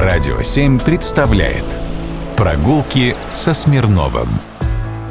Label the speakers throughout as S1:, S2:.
S1: Радио 7 представляет Прогулки со Смирновым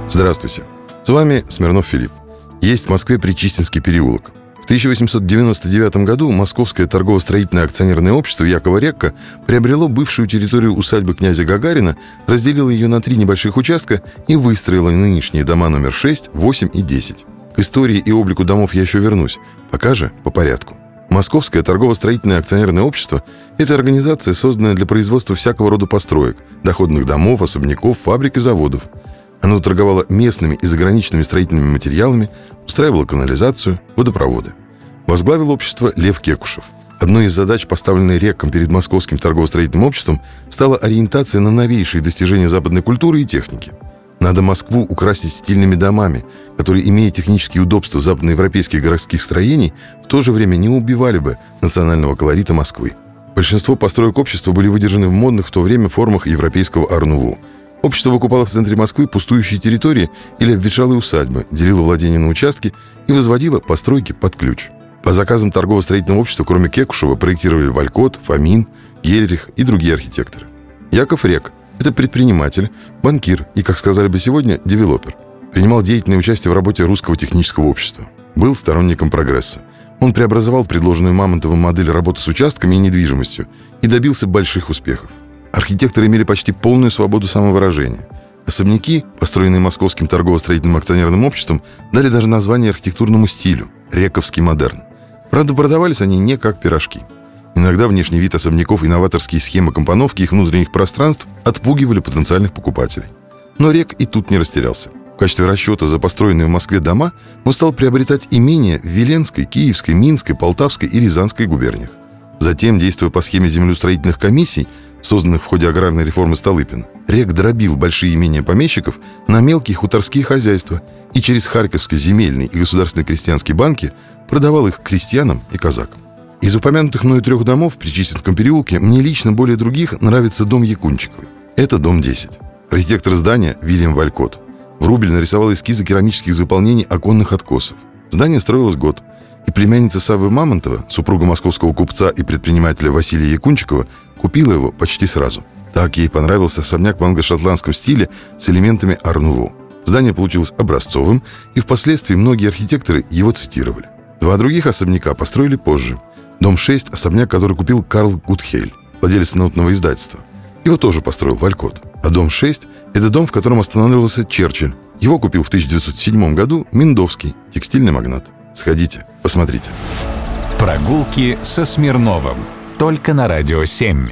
S2: Здравствуйте, с вами Смирнов Филипп. Есть в Москве Причистинский переулок. В 1899 году Московское торгово-строительное акционерное общество Якова Рекка приобрело бывшую территорию усадьбы князя Гагарина, разделило ее на три небольших участка и выстроило нынешние дома номер 6, 8 и 10. К истории и облику домов я еще вернусь, пока же по порядку. Московское торгово-строительное акционерное общество – это организация, созданная для производства всякого рода построек, доходных домов, особняков, фабрик и заводов. Оно торговало местными и заграничными строительными материалами, устраивало канализацию, водопроводы. Возглавил общество Лев Кекушев. Одной из задач, поставленной реком перед Московским торгово-строительным обществом, стала ориентация на новейшие достижения западной культуры и техники – надо Москву украсить стильными домами, которые, имея технические удобства западноевропейских городских строений, в то же время не убивали бы национального колорита Москвы. Большинство построек общества были выдержаны в модных в то время формах европейского арнуву. Общество выкупало в центре Москвы пустующие территории или обветшалые усадьбы, делило владения на участки и возводило постройки под ключ. По заказам торгово-строительного общества, кроме Кекушева, проектировали Валькот, Фомин, Гельрих и другие архитекторы. Яков Рек это предприниматель, банкир и, как сказали бы сегодня, девелопер. Принимал деятельное участие в работе Русского технического общества. Был сторонником прогресса. Он преобразовал предложенную Мамонтовым модель работы с участками и недвижимостью и добился больших успехов. Архитекторы имели почти полную свободу самовыражения. Особняки, построенные Московским торгово-строительным акционерным обществом, дали даже название архитектурному стилю – Рековский модерн. Правда, продавались они не как пирожки – Иногда внешний вид особняков и новаторские схемы компоновки их внутренних пространств отпугивали потенциальных покупателей. Но Рек и тут не растерялся. В качестве расчета за построенные в Москве дома он стал приобретать имения в Веленской, Киевской, Минской, Полтавской и Рязанской губерниях. Затем, действуя по схеме землеустроительных комиссий, созданных в ходе аграрной реформы Столыпина, Рек дробил большие имения помещиков на мелкие хуторские хозяйства и через Харьковский земельный и государственные крестьянские банки продавал их крестьянам и казакам. Из упомянутых мною трех домов в Причистинском переулке мне лично более других нравится дом Якунчиковой. Это дом 10. Архитектор здания Вильям Валькот. Врубель нарисовал эскизы керамических заполнений оконных откосов. Здание строилось год, и племянница Савы Мамонтова, супруга московского купца и предпринимателя Василия Якунчикова, купила его почти сразу. Так ей понравился особняк в англо-шотландском стиле с элементами Арнуву. Здание получилось образцовым, и впоследствии многие архитекторы его цитировали. Два других особняка построили позже. Дом 6 – особняк, который купил Карл Гудхель, владелец нотного издательства. Его тоже построил Валькот. А дом 6 – это дом, в котором останавливался Черчилль. Его купил в 1907 году Миндовский, текстильный магнат. Сходите, посмотрите.
S1: Прогулки со Смирновым. Только на «Радио 7».